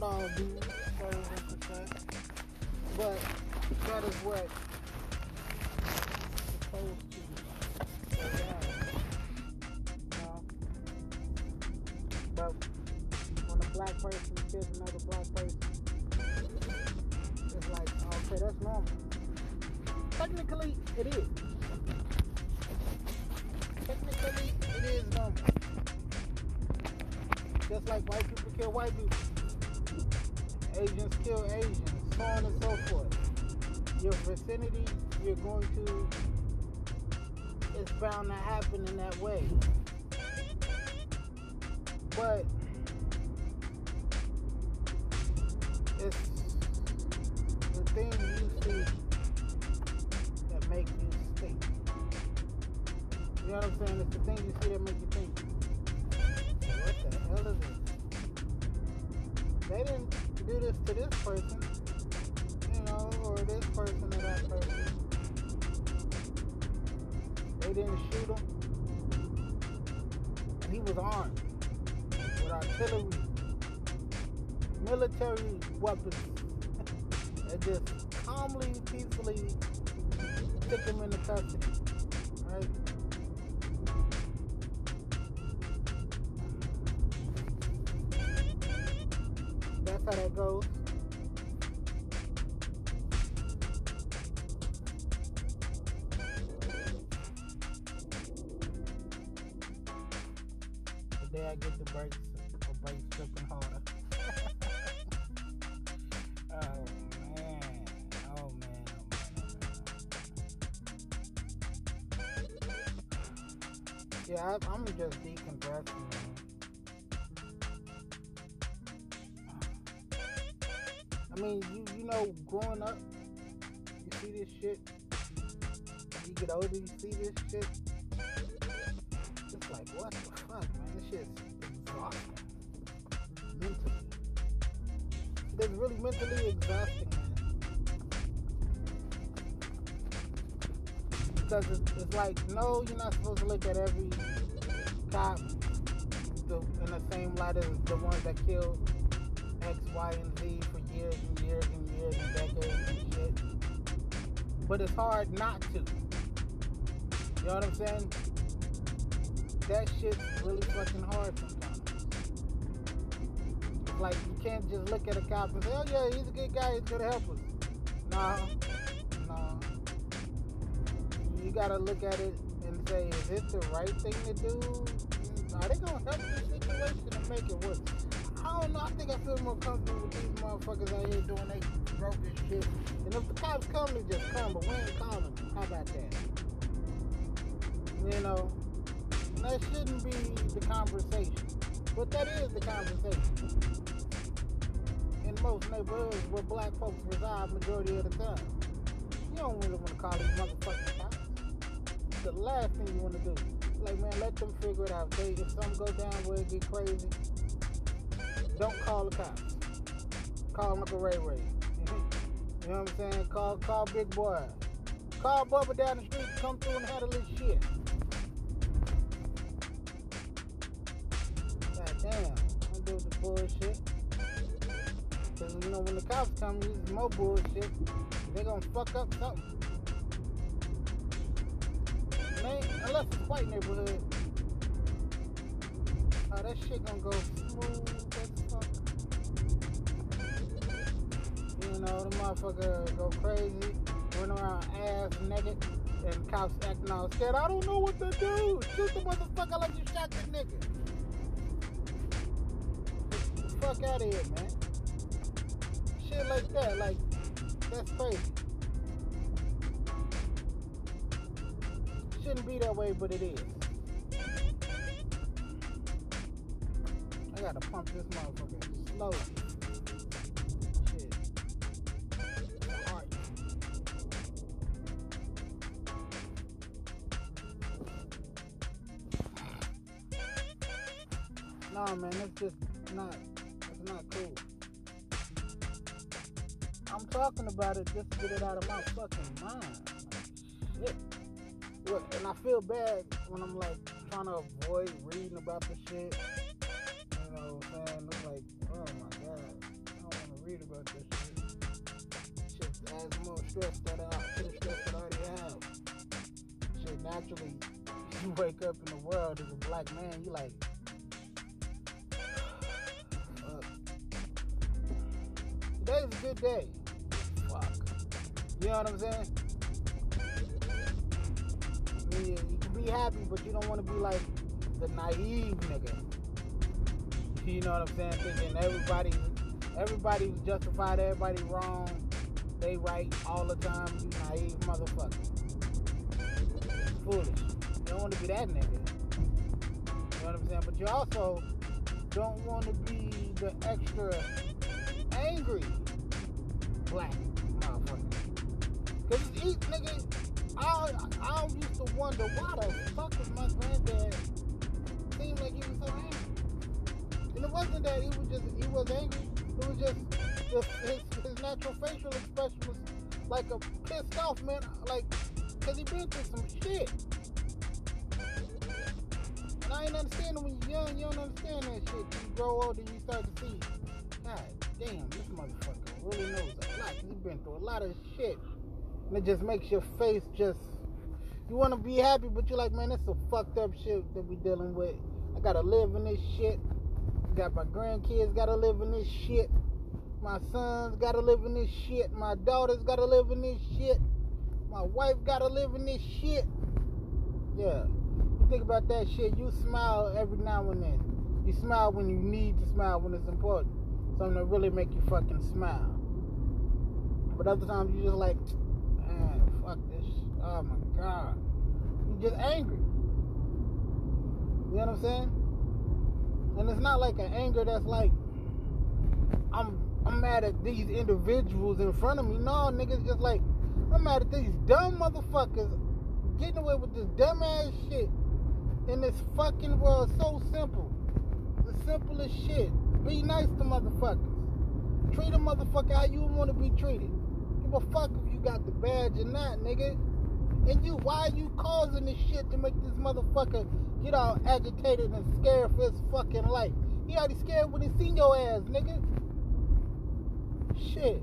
not all dudes shows and percent, but that is what supposed to down. But when a black person kills another black person, it's like, okay, that's normal. Technically, it is. Technically, it is normal. Just like white people kill white people. Asians kill Asians, so on and so forth. Your vicinity, you're going to, it's bound to happen in that way. But artillery, military weapons. and just calmly, peacefully stick him in the custody. Right? You're not supposed to look at every cop the, in the same light as the ones that killed X, Y, and Z for years and years and years and decades and shit. But it's hard not to. You know what I'm saying? That shit's really fucking hard sometimes. Like you can't just look at a cop and say, oh yeah, he's a good guy, he's gonna help us. No, no. You gotta look at it and say, is it the right thing to do? Are they gonna help the situation and make it work? I don't know. I think I feel more comfortable with these motherfuckers out here doing they broken shit. And if the cops come, they just come, but we ain't calling. How about that? You know, that shouldn't be the conversation. But that is the conversation. In most neighborhoods where black folks reside majority of the time. You don't really want to call these. It's the last thing you want to do. Like, man, let them figure it out. They, if something go down where it get crazy, don't call the cops. Call Uncle Ray Ray. Mm-hmm. You know what I'm saying? Call call Big Boy. Call Bubba down the street come through and handle this shit. God damn. Don't do the bullshit. Cause you know when the cops come, use more bullshit. They gonna fuck up something. Man, unless it's white neighborhood. Oh, that shit gonna go smooth as fuck. You know, the motherfucker go crazy, run around ass naked, and cops acting all scared. I don't know what to do. Shoot the motherfucker like you shot the nigga. Fuck out of here, man. Shit like that, like, that's crazy. Shouldn't be that way, but it is. I gotta pump this motherfucker slow. Shit. Nah, man, it's just not. It's not cool. I'm talking about it just to get it out of my fucking mind. Shit. And I feel bad when I'm like trying to avoid reading about the shit. You know what I'm saying? It's like, oh my god. I don't want to read about this shit. Shit adds more stress that I to the stress that I already have. Shit, naturally, you wake up in the world as a black man, you like. Today's a good day. Fuck. You know what I'm saying? You can be happy, but you don't want to be like the naive nigga. You know what I'm saying? Thinking everybody, everybody justified, everybody wrong, they right all the time. You naive motherfucker. Foolish. You don't want to be that nigga. You know what I'm saying? But you also don't want to be the extra angry black motherfucker. Cause each nigga, I I used to wonder why the fuck was my granddad seemed like he was so angry. And it wasn't that he was just he was angry. It was just, just his, his natural facial expression was like a pissed off man, like cause he been through some shit. And I ain't understanding when you're young, you don't understand that shit. You grow older, you start to see, God damn, this motherfucker really knows a lot. He's been through a lot of shit. And it just makes your face just you want to be happy, but you're like, man, that's some fucked up shit that we dealing with. I gotta live in this shit. Got my grandkids gotta live in this shit. My sons gotta live in this shit. My daughters gotta live in this shit. My wife gotta live in this shit. Yeah. You think about that shit, you smile every now and then. You smile when you need to smile when it's important. Something that really make you fucking smile. But other times you just like. Oh my god. You just angry. You know what I'm saying? And it's not like an anger that's like I'm I'm mad at these individuals in front of me. No, niggas just like I'm mad at these dumb motherfuckers getting away with this dumb ass shit in this fucking world. So simple. The simplest shit. Be nice to motherfuckers. Treat a motherfucker how you want to be treated. Give a fuck if you got the badge or not, nigga. And you, why are you causing this shit to make this motherfucker get all agitated and scared for his fucking life? He already scared when he seen your ass, nigga. Shit.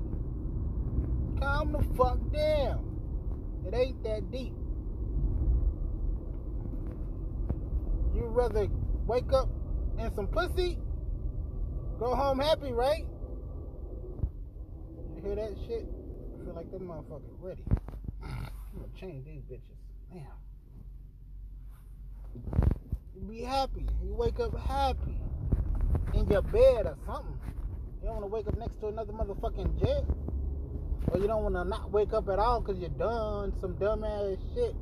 Calm the fuck down. It ain't that deep. You'd rather wake up and some pussy, go home happy, right? You hear that shit? I feel like that motherfucker ready. I'm gonna change these bitches. Damn. Be happy. You wake up happy. In your bed or something. You don't wanna wake up next to another motherfucking jet. Or you don't wanna not wake up at all because you're done some dumbass shit.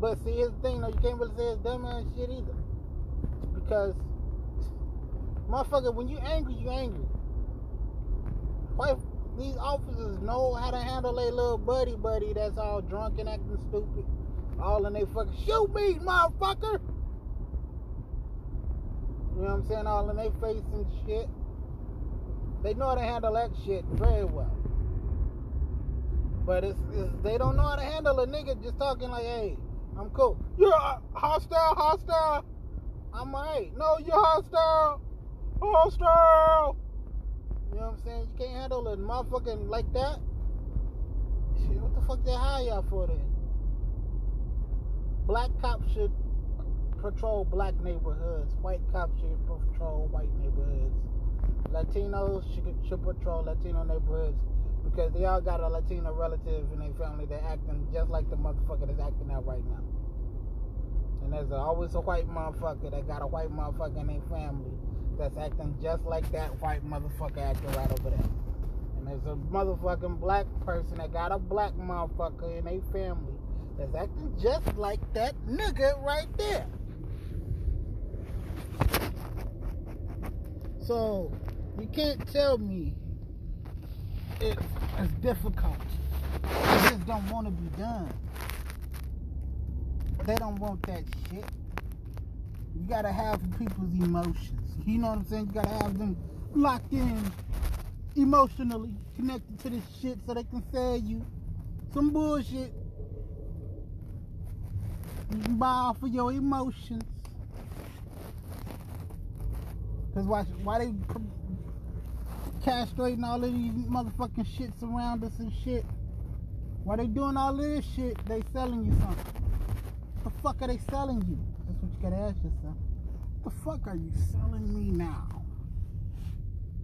But see, here's the thing, though, you can't really say it's dumbass shit either. Because, motherfucker, when you angry, you angry. Why these officers know how to handle a little buddy buddy that's all drunk and acting stupid. All in they fucking shoot me, motherfucker. You know what I'm saying? All in their face and shit. They know how to handle that shit very well. But it's, it's they don't know how to handle a nigga just talking like, hey, I'm cool. You're hostile, hostile. I'm alright. No, you're hostile. Hostile. You know what I'm saying? You can't handle a motherfucking like that. Shit, what the fuck they hire y'all for then? Black cops should patrol black neighborhoods. White cops should patrol white neighborhoods. Latinos should, should patrol Latino neighborhoods because they all got a Latino relative in their family that acting just like the motherfucker that's acting out right now. And there's always a white motherfucker that got a white motherfucker in their family that's acting just like that white motherfucker acting right over there. And there's a motherfucking black person that got a black motherfucker in their family that's acting just like that nigga right there. So you can't tell me it's, difficult. They just don't want to be done. They don't want that shit. You gotta have people's emotions. You know what I'm saying? You gotta have them locked in emotionally connected to this shit so they can sell you some bullshit. You can buy off of your emotions. Cause why? Why they castrating all of these motherfucking shits around us and shit. Why they doing all of this shit, they selling you something. What the fuck are they selling you? That's what you gotta ask yourself. What the fuck are you selling me now?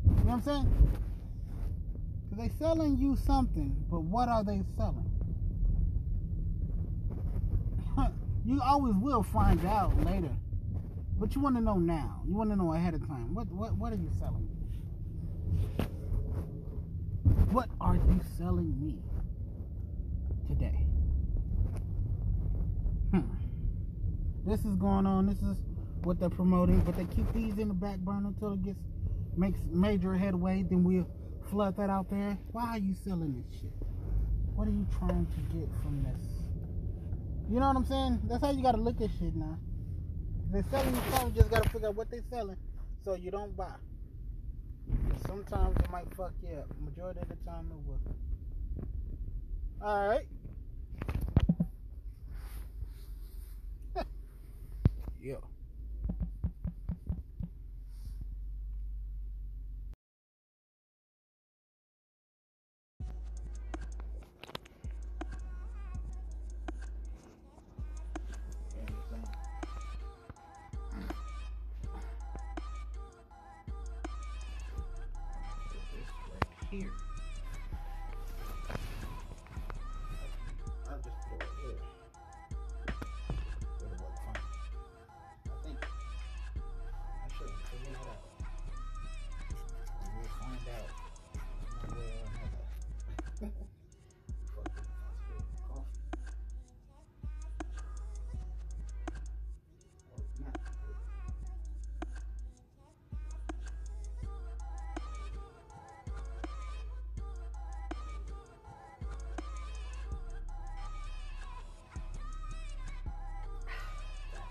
You know what I'm saying? Cause they selling you something, but what are they selling? you always will find out later. But you want to know now. You want to know ahead of time. What what what are you selling? What are you selling me today? Hmm. This is going on. This is what they're promoting, but they keep these in the back burner until it gets makes major headway. Then we'll flood that out there. Why are you selling this shit? What are you trying to get from this? You know what I'm saying? That's how you gotta look at shit now. They're selling you something, just gotta figure out what they're selling so you don't buy. Sometimes it might fuck you up. Majority of the time it will. Alright. yeah.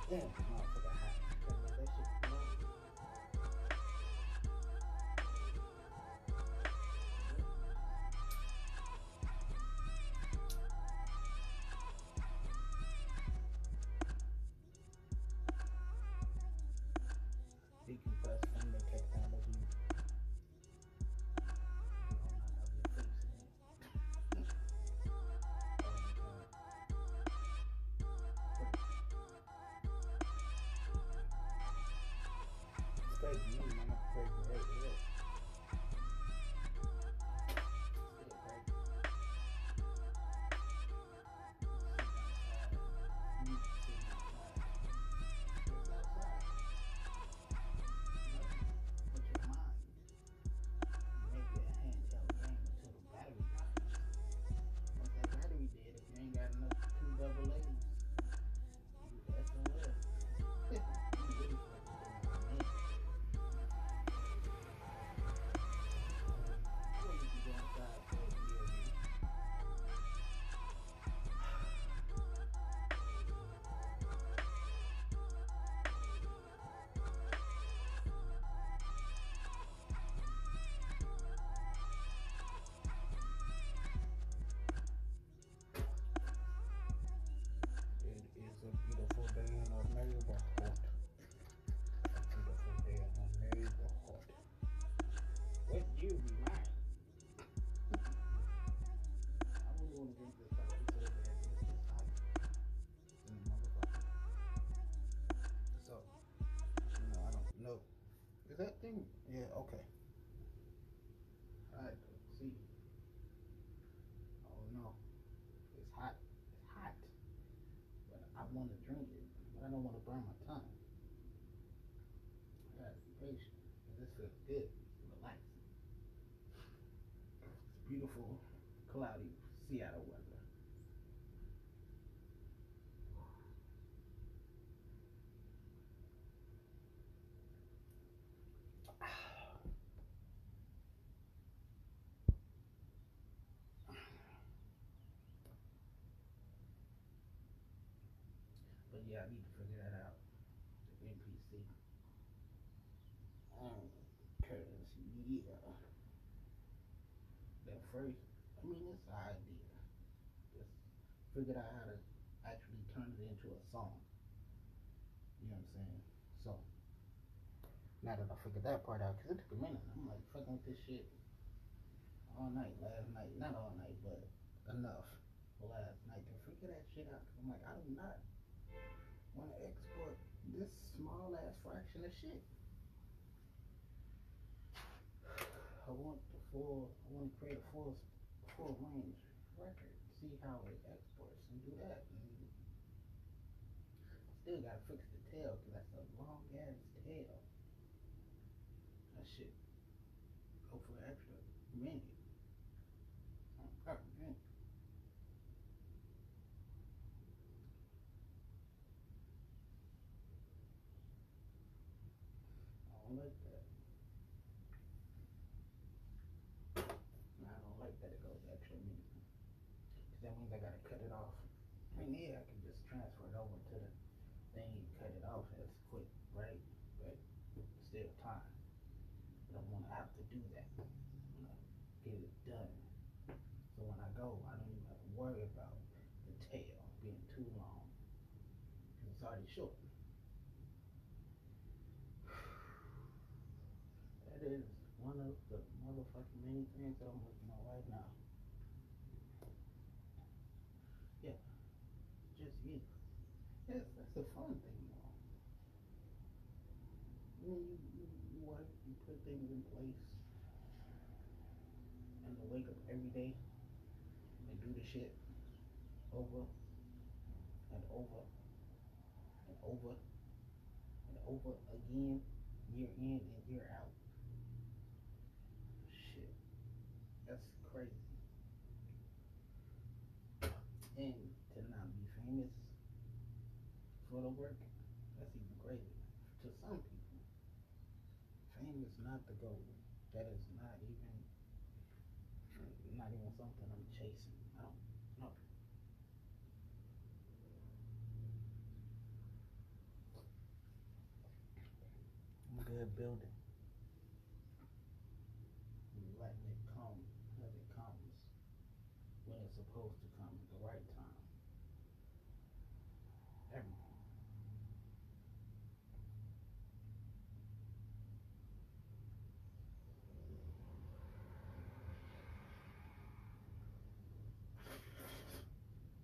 Damn, Is that thing? Yeah, okay. Alright, see. Oh no. It's hot. It's hot. But I want to drink it, but I don't want to burn my tongue. I gotta be patient. This feels good. Relaxing. It's beautiful, But yeah, I need to figure that out. The NPC. Um, cause yeah. That first, I mean, it's an idea. Just figured out how to actually turn it into a song. You know what I'm saying? So, Now that I figured that part out, because it took a minute. I'm like fucking with this shit all night last night. Not all night, but enough last night to figure that shit out. I'm like, I do not want to export this small ass fraction of shit. I want the full, I want to create a full, full range record, see how it exports and do that. And still gotta fix the tail, cause that's a long ass tail. That shit go for an extra minute. Oh, man. I don't like that. I don't like that it goes extra minute. Cause that means I gotta cut it off. I mean, yeah, I can just transfer it over to the thing and cut it off as quick, right? But still time. I don't wanna have to do that. I wanna get it done. So when I go, I don't even have to worry about the tail being too long. Cause it's already short. That is one of the motherfucking many things that I'm working on right now. Yeah, just you. Yes, that's the fun thing, though. When you, you, you work, you put things in place, and to wake up every day and do the shit over and over and over and again, year in and year out. Shit. That's crazy. And to not be famous for the work, that's even crazy. To some people, fame is not the goal. That is not even not even something I'm chasing. I don't know. Good building. Letting it come as it comes when it's supposed to come at the right time. Everything.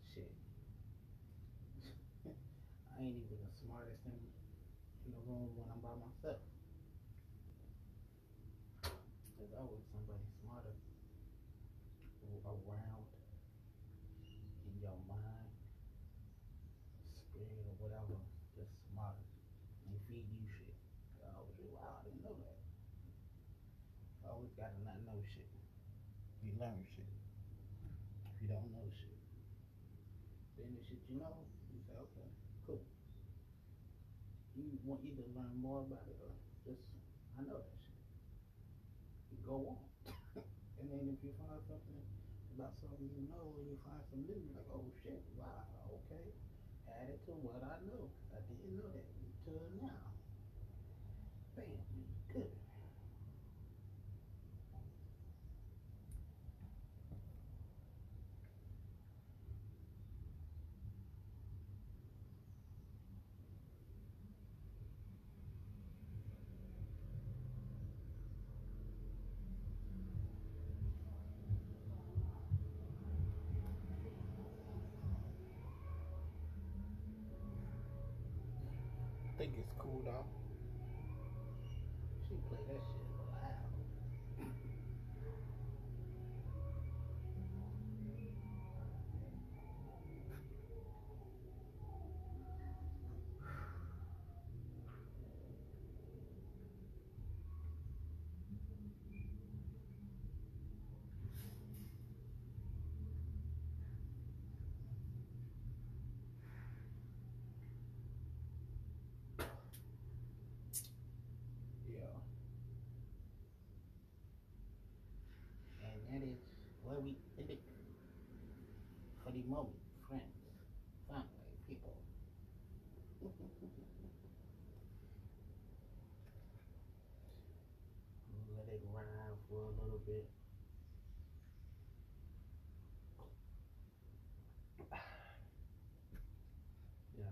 Shit. I ain't even the smartest in, in the room when I'm by myself. There's always somebody smarter around in your mind, spirit or whatever, just smarter. They feed you shit. I always be, wow, I didn't know that. I always gotta not know shit. You learn shit. If you don't know shit. Then the shit you know, you say, okay, cool. You want to learn more about it or just I know that shit. You go on. and then if you find something about something you know and you find some new, you're like, oh shit, wow, okay. Add it to what I know. I didn't know that until now. Bam, good. I think it's cool though. She play that shit loud. Yeah. And that is where we it for the moment, friends, family, people. Let it ride for a little bit. Yeah.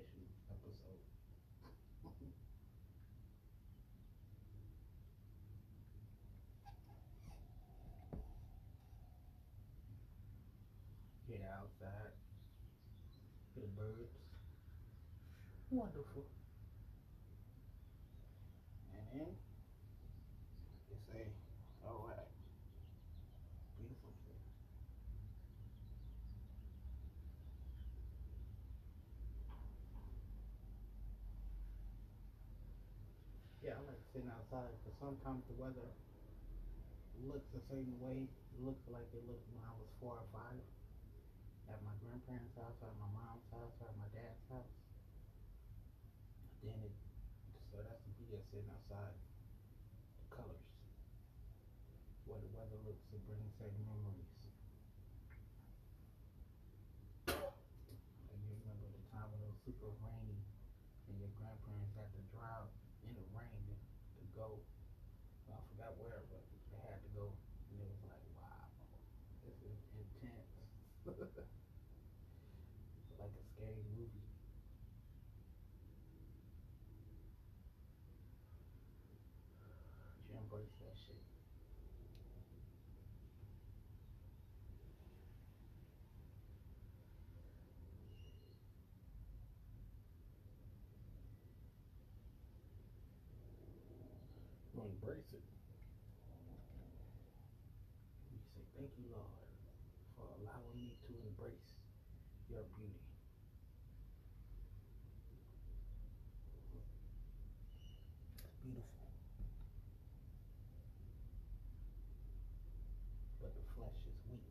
Conversation episode. Get outside. The birds. Wonderful. And then you say, alright. Beautiful. Yeah, I like sitting outside because sometimes the weather looks a certain way. It looks like it looked when I was four or five. At my grandparents' house, at my mom's house, at my dad's house. Then it, so that's the beauty of sitting outside. The colors. What the weather looks, it brings certain memories. And you remember the time when it was super rainy and your grandparents had to drive in the rain to, to go. I forgot where, but they had to go. And it was like, wow, this is intense. like a scary movie. You embrace that shit. Embrace it. You say, Thank you, Lord, for allowing me to embrace your beauty. It's beautiful. But the flesh is weak.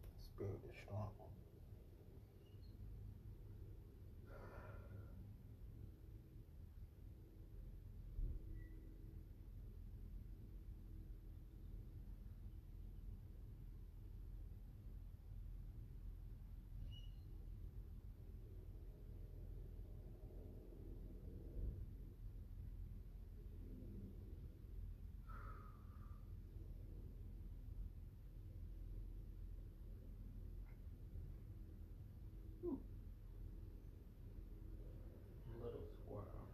The spirit is strong. Little squirrel.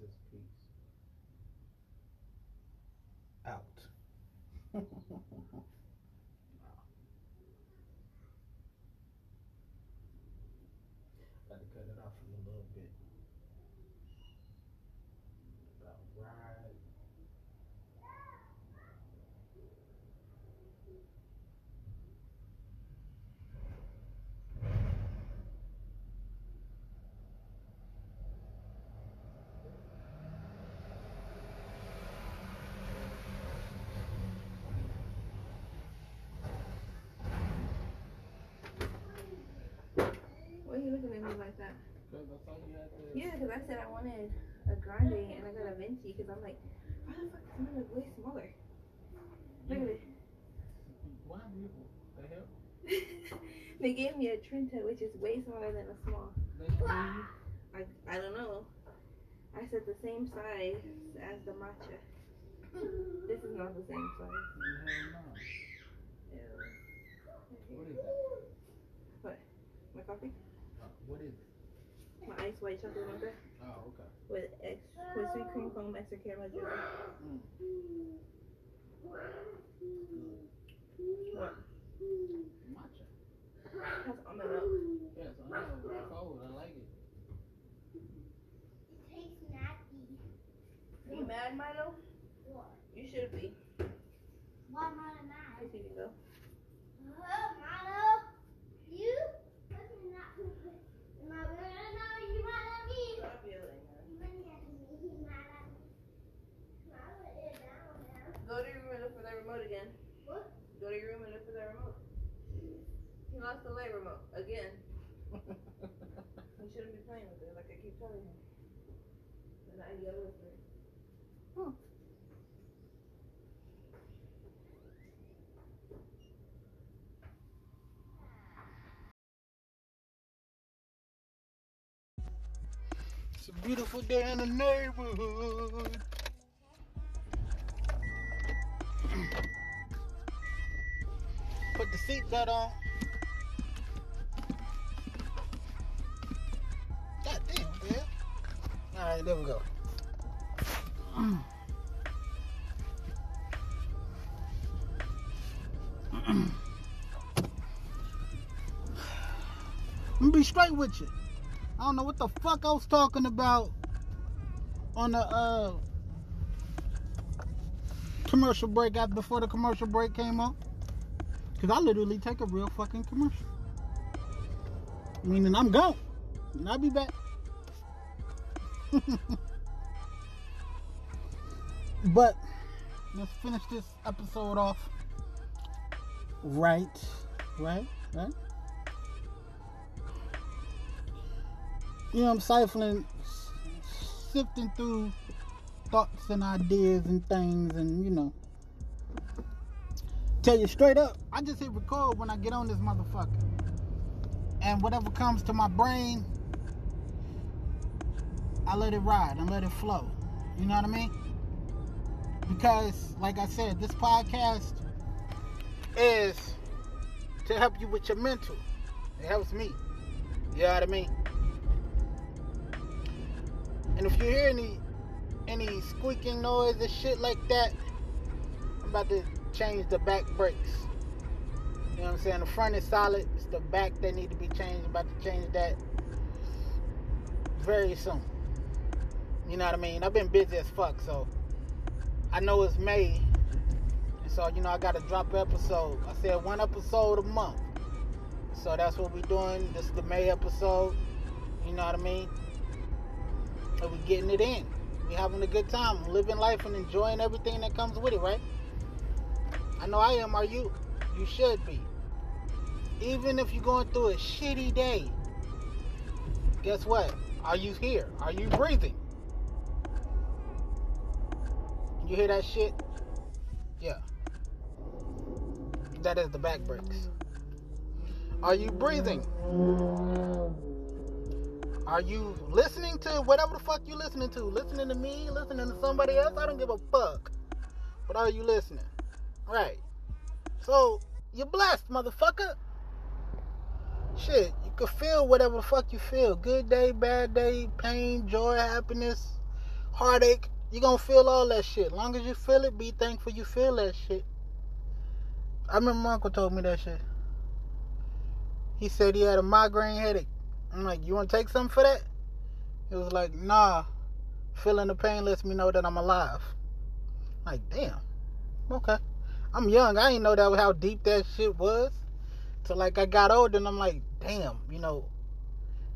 Is peace. Out. Got to cut it off a little bit. About right. Why are you looking at me like that? Cause I saw you had the. Yeah, because I said I wanted a grande and I got a venti because I'm like, why the fuck is mine way smaller? Look at it. Why? The hell? they gave me a Trenta, which is way smaller than a small. I, I don't know. I said the same size as the matcha. This is not the same size. Hell no. Ew. What is? My coffee? Uh, what is it? My ice white chocolate mocha Oh, okay. with ex with sweet cream foam, extra caramel jelly. Mm. Good. What? Matcha. Has almond milk. Yes, I know. It's cold. I like it. It tastes nasty. You mad, Milo? What? You should be. Why am I mad? If you can go. Oh, Milo, you? Look at that. Am I gonna know you mad at me? Stop yelling, man. You mad at me. You mad at me. Milo, you're down now. Go to your room and look for that remote again. What? Go to your room and look for that remote. He lost the light remote again. You shouldn't be playing with it, like I keep telling him. But now you gotta listen. It's a beautiful day in the neighborhood. Put the seatbelt on. Alright, there we go. I'm be straight with you. I don't know what the fuck I was talking about on the uh, commercial break after before the commercial break came on. Cause I literally take a real fucking commercial. Meaning I'm gone. And I'll be back. but let's finish this episode off. Right. Right. Right. you know, I'm siphoning, sifting through thoughts and ideas and things, and you know, tell you straight up, I just hit record when I get on this motherfucker, and whatever comes to my brain, I let it ride and let it flow. You know what I mean? Because, like I said, this podcast is to help you with your mental. It helps me. You know what I mean? And if you hear any any squeaking noise or shit like that, I'm about to change the back brakes. You know what I'm saying? The front is solid. It's the back that need to be changed. I'm about to change that very soon. You know what I mean? I've been busy as fuck, so I know it's May. So, you know, I gotta drop episode. I said one episode a month. So that's what we're doing. This is the May episode. You know what I mean? And we're getting it in. We're having a good time, living life and enjoying everything that comes with it, right? I know I am. Are you? You should be. Even if you're going through a shitty day, guess what? Are you here? Are you breathing? You hear that shit? Yeah. That is the back brakes. Are you breathing? Are you listening to whatever the fuck you listening to? Listening to me? Listening to somebody else? I don't give a fuck. But are you listening? Right. So, you're blessed, motherfucker. Shit, you can feel whatever the fuck you feel. Good day, bad day, pain, joy, happiness, heartache. You gonna feel all that shit. Long as you feel it, be thankful you feel that shit. I remember my uncle told me that shit. He said he had a migraine headache. I'm like, you want to take something for that? He was like, nah. Feeling the pain lets me know that I'm alive. I'm like, damn. Okay. I'm young. I didn't know that how deep that shit was. So like I got older and I'm like, damn, you know,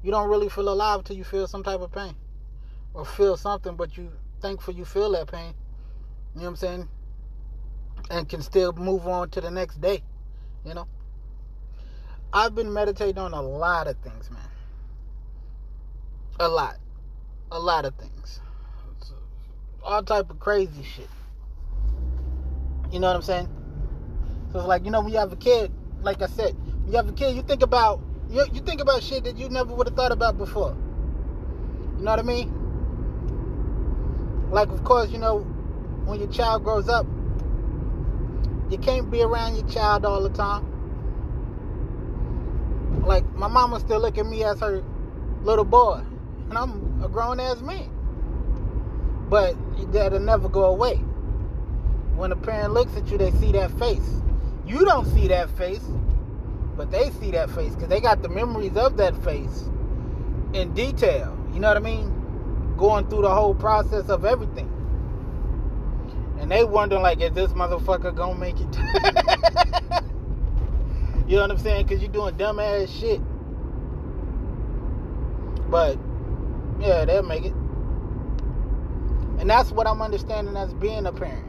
you don't really feel alive till you feel some type of pain. Or feel something, but you thankful you feel that pain. You know what I'm saying? And can still move on to the next day. You know? I've been meditating on a lot of things, man. A lot. A lot of things. All type of crazy shit. You know what I'm saying? So it's like, you know, when you have a kid, like I said, you have a kid, you think about you, you think about shit that you never would have thought about before. You know what I mean? Like of course, you know, when your child grows up, you can't be around your child all the time. Like my mama still look at me as her little boy and I'm a grown ass man. But that'll never go away. When a parent looks at you, they see that face. You don't see that face, but they see that face because they got the memories of that face in detail. You know what I mean? Going through the whole process of everything. And they wondering like, is this motherfucker gonna make it? you know what I'm saying? Because you're doing dumb ass shit. But yeah, they'll make it. And that's what I'm understanding as being a parent.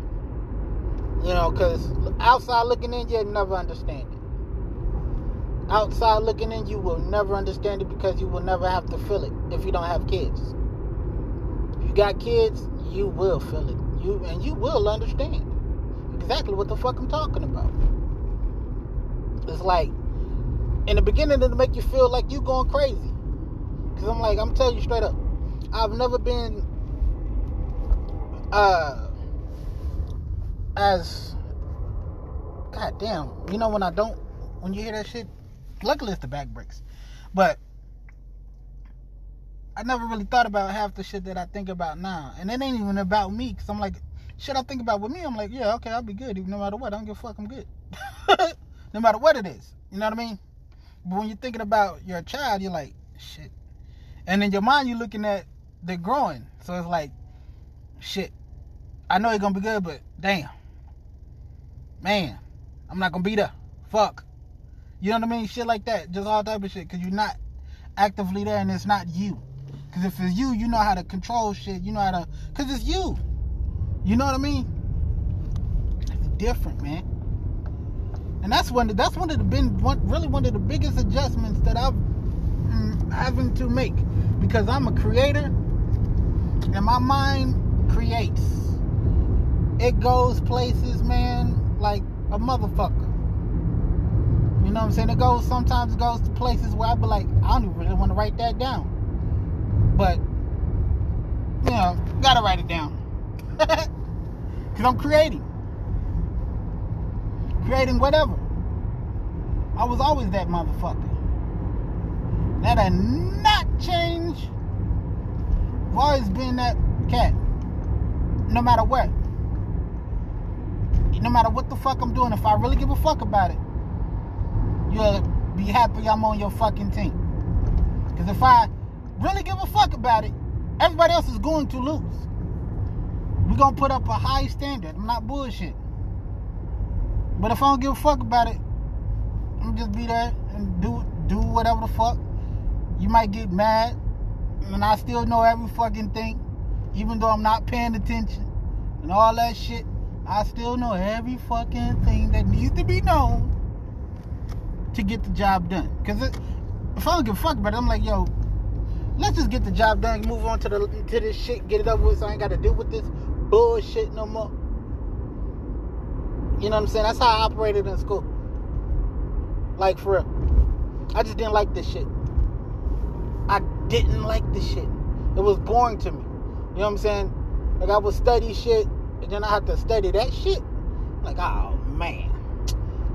You know, because outside looking in, you'll never understand it. outside looking in, you will never understand it because you will never have to feel it if you don't have kids. Got kids, you will feel it. You and you will understand exactly what the fuck I'm talking about. It's like in the beginning it'll make you feel like you going crazy. Cause I'm like, I'm telling you straight up, I've never been uh as god damn, you know when I don't when you hear that shit, luckily it's the back brakes. But I never really thought about half the shit that I think about now. And it ain't even about me, because I'm like, shit I think about with me, I'm like, yeah, okay, I'll be good. No matter what, I don't give a fuck, I'm good. no matter what it is. You know what I mean? But when you're thinking about your child, you're like, shit. And in your mind, you're looking at they're growing. So it's like, shit. I know it's gonna be good, but damn. Man, I'm not gonna be there. Fuck. You know what I mean? Shit like that. Just all type of shit. Cause you're not actively there and it's not you. Cause if it's you, you know how to control shit. You know how to cause it's you. You know what I mean? It's different, man. And that's one that's one of the been one, really one of the biggest adjustments that I've mm, having to make. Because I'm a creator and my mind creates. It goes places, man, like a motherfucker. You know what I'm saying? It goes sometimes it goes to places where I be like, I don't even really want to write that down. But you know, gotta write it down. Cause I'm creating. Creating whatever. I was always that motherfucker. That had not changed. I've always been that cat. No matter what. No matter what the fuck I'm doing, if I really give a fuck about it, you'll be happy I'm on your fucking team. Because if I really give a fuck about it, everybody else is going to lose. We're to put up a high standard. I'm not bullshit. But if I don't give a fuck about it, I'm just be there and do do whatever the fuck. You might get mad, and I still know every fucking thing, even though I'm not paying attention and all that shit. I still know every fucking thing that needs to be known to get the job done. Cause it, if I don't give a fuck about it, I'm like, yo, let's just get the job done, move on to the to this shit, get it over with, so I ain't got to deal with this bullshit no more. You know what I'm saying? That's how I operated in school. Like for real. I just didn't like this shit. I didn't like this shit. It was boring to me. You know what I'm saying? Like I would study shit and then I have to study that shit. Like, oh man.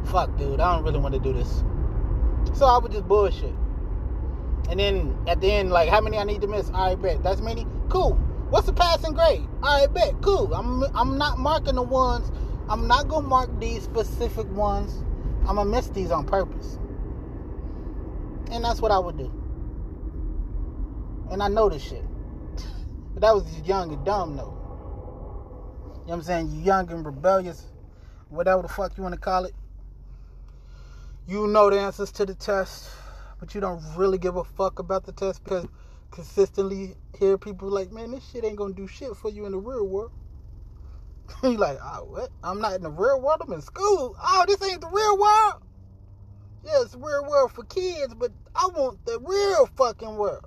Fuck dude, I don't really want to do this. So I would just bullshit. And then at the end, like how many I need to miss? I bet. That's many? Cool. What's the passing grade? I bet. Cool. I'm I'm not marking the ones. I'm not gonna mark these specific ones. I'm gonna miss these on purpose. And that's what I would do. And I know this shit. But that was young and dumb though. You know what I'm saying? You young and rebellious, whatever the fuck you want to call it. You know the answers to the test, but you don't really give a fuck about the test because consistently hear people like, man, this shit ain't gonna do shit for you in the real world. you like, oh, what? I'm not in the real world. I'm in school. Oh, this ain't the real world. Yeah, it's real world for kids, but I want the real fucking world.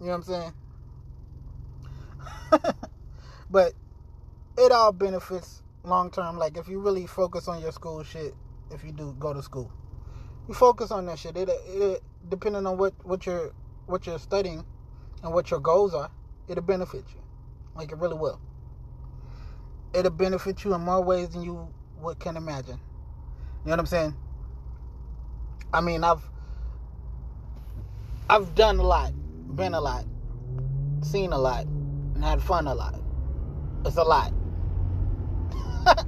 You know what I'm saying? but it all benefits long term. Like if you really focus on your school shit, if you do go to school, you focus on that shit. It, it depending on what what you're what you're studying and what your goals are, it'll benefit you. Like it really will. It'll benefit you in more ways than you would can imagine. You know what I'm saying? I mean, I've I've done a lot, been a lot, seen a lot, and had fun a lot. It's a lot.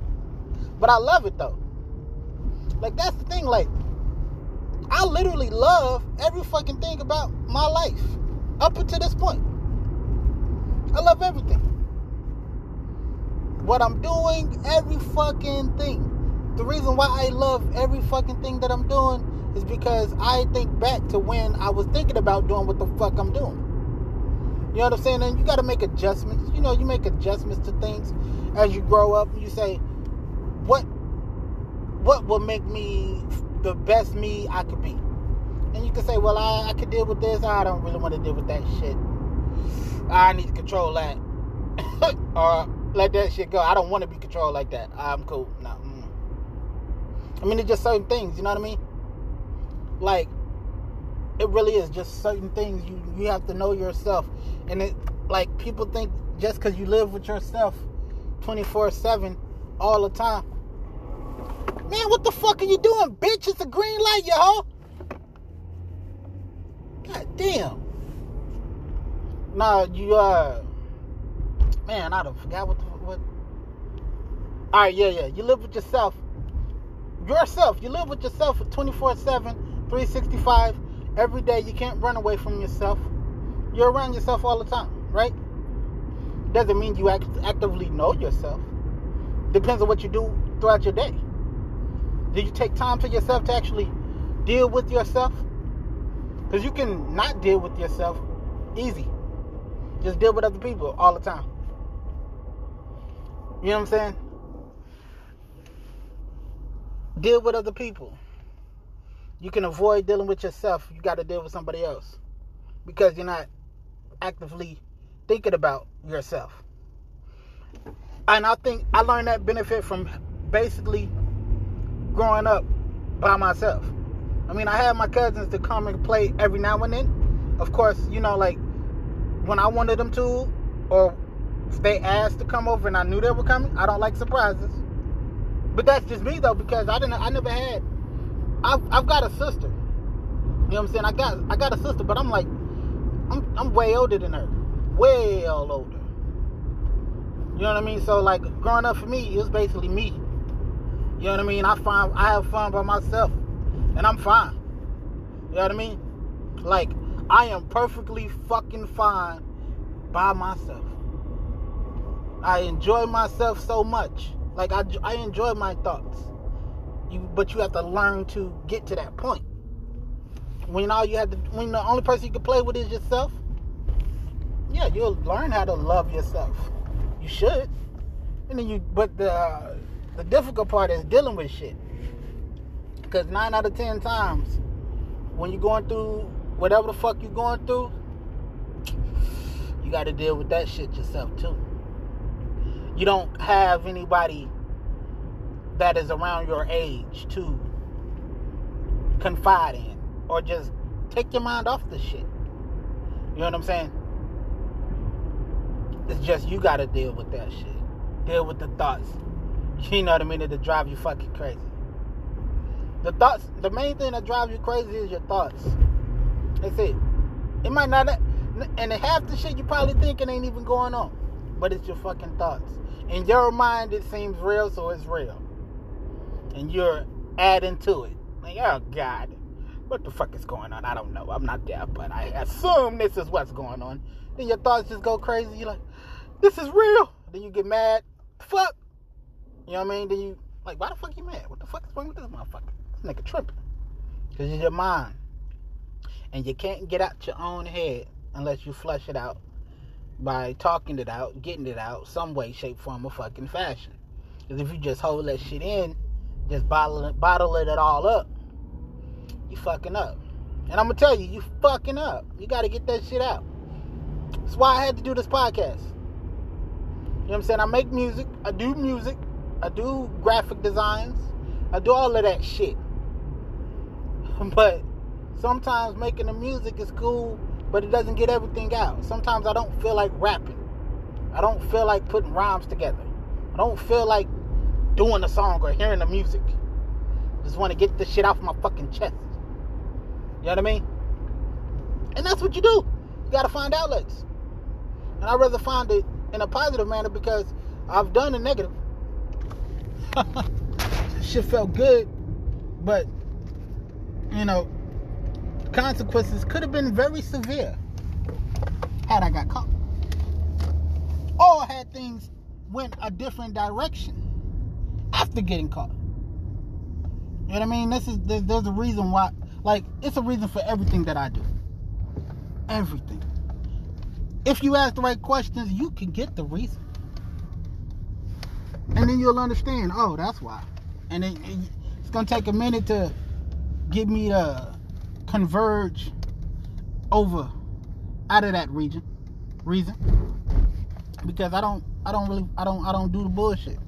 but I love it though. Like that's the thing. Like I literally love every fucking thing about my life up until this point. I love everything. What I'm doing, every fucking thing. The reason why I love every fucking thing that I'm doing is because I think back to when I was thinking about doing what the fuck I'm doing. You know what I'm saying? And you got to make adjustments. You know, you make adjustments to things as you grow up. And You say, what, what will make me the best me I could be? And you can say, well, I, I could deal with this. I don't really want to deal with that shit. I need to control that. or let that shit go. I don't want to be controlled like that. I'm cool. No. Mm. I mean, it's just certain things. You know what I mean? Like, it really is just certain things. You you have to know yourself, and it like people think just because you live with yourself, twenty four seven, all the time. Man, what the fuck are you doing, bitch? It's a green light, hoe. God damn. Nah, you uh man, I don't forgot what the what Alright, yeah, yeah. You live with yourself. Yourself. You live with yourself for 24-7, 365. Every day you can't run away from yourself. You're around yourself all the time, right? Doesn't mean you act- actively know yourself. Depends on what you do throughout your day. Do you take time to yourself to actually deal with yourself? Because you can not deal with yourself easy. Just deal with other people all the time. You know what I'm saying? Deal with other people. You can avoid dealing with yourself. You got to deal with somebody else because you're not actively thinking about yourself. And I think I learned that benefit from basically growing up by myself. I mean, I had my cousins to come and play every now and then. Of course, you know, like when I wanted them to, or if they asked to come over and I knew they were coming, I don't like surprises. But that's just me though, because I didn't, I never had. I've, I've got a sister. You know what I'm saying? I got, I got a sister, but I'm like, I'm, I'm way older than her, way older. You know what I mean? So like, growing up for me, it was basically me. You know what I mean? I find I have fun by myself, and I'm fine. You know what I mean? Like, I am perfectly fucking fine by myself. I enjoy myself so much. Like I, I enjoy my thoughts. You, but you have to learn to get to that point. When all you have to, when the only person you can play with is yourself. Yeah, you'll learn how to love yourself. You should. And then you, but the the difficult part is dealing with shit. Because nine out of ten times, when you're going through whatever the fuck you're going through, you got to deal with that shit yourself too. You don't have anybody that is around your age to confide in or just take your mind off the shit. You know what I'm saying? It's just you got to deal with that shit. Deal with the thoughts. You know what I mean? That drive you fucking crazy. The thoughts, the main thing that drives you crazy is your thoughts. That's it. It might not, and half the shit you probably thinking ain't even going on, but it's your fucking thoughts. In your mind, it seems real, so it's real, and you're adding to it. Like, oh God, what the fuck is going on? I don't know. I'm not there, but I assume this is what's going on. Then your thoughts just go crazy. You're like, this is real. Then you get mad. Fuck. You know what I mean? Then you like, why the fuck you mad? What the fuck is wrong with this motherfucker? This nigga tripping. Cause it's your mind. And you can't get out your own head unless you flush it out by talking it out, getting it out, some way, shape, form, or fucking fashion. Because if you just hold that shit in, just bottle it, bottle it all up, you fucking up. And I'm gonna tell you, you fucking up. You gotta get that shit out. That's why I had to do this podcast. You know what I'm saying? I make music, I do music, I do graphic designs, I do all of that shit. but sometimes making the music is cool, but it doesn't get everything out. Sometimes I don't feel like rapping. I don't feel like putting rhymes together. I don't feel like doing a song or hearing the music. Just want to get this shit off my fucking chest. You know what I mean? And that's what you do. You gotta find outlets. And I'd rather find it in a positive manner because I've done a negative. Shit felt good, but you know, consequences could have been very severe had I got caught. Or had things went a different direction after getting caught. You know what I mean? This is there's, a reason why like it's a reason for everything that I do. Everything. If you ask the right questions, you can get the reason. And then you'll understand, oh, that's why. And then it's gonna take a minute to give me to converge over out of that region reason because I don't I don't really I don't I don't do the bullshit.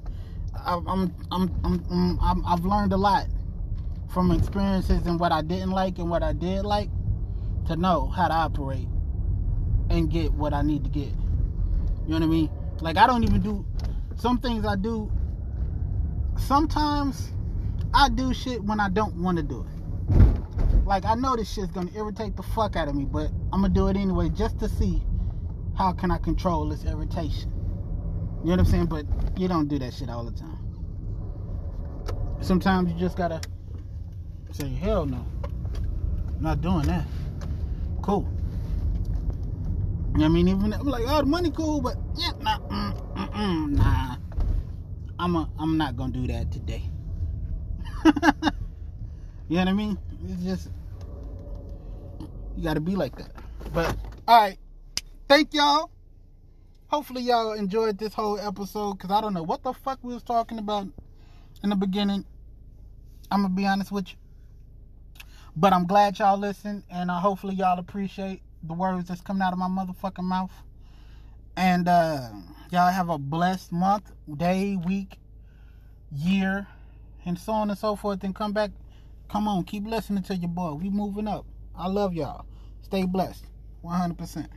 I'm I'm I'm, I'm, I'm I've learned a lot from experiences and what I didn't like and what I did like to know how to operate and get what I need to get. You know what I mean? Like I don't even do some things I do. Sometimes I do shit when I don't want to do it. Like I know this shit's gonna irritate the fuck out of me, but I'm gonna do it anyway just to see how can I control this irritation. You know what I'm saying? But you don't do that shit all the time. Sometimes you just gotta say, hell no. I'm not doing that. Cool. I mean? Even I'm like, oh, the money cool, but yeah, nah, mm, mm, mm, nah. I'm a, I'm not gonna do that today. you know what I mean? It's just you gotta be like that. But all right, thank y'all. Hopefully y'all enjoyed this whole episode because I don't know what the fuck we was talking about in the beginning. I'm gonna be honest with you, but I'm glad y'all listened, and uh, hopefully y'all appreciate the words that's coming out of my motherfucking mouth. And uh, y'all have a blessed month, day, week, year, and so on and so forth. And come back. Come on, keep listening to your boy. We moving up. I love y'all. Stay blessed. 100%.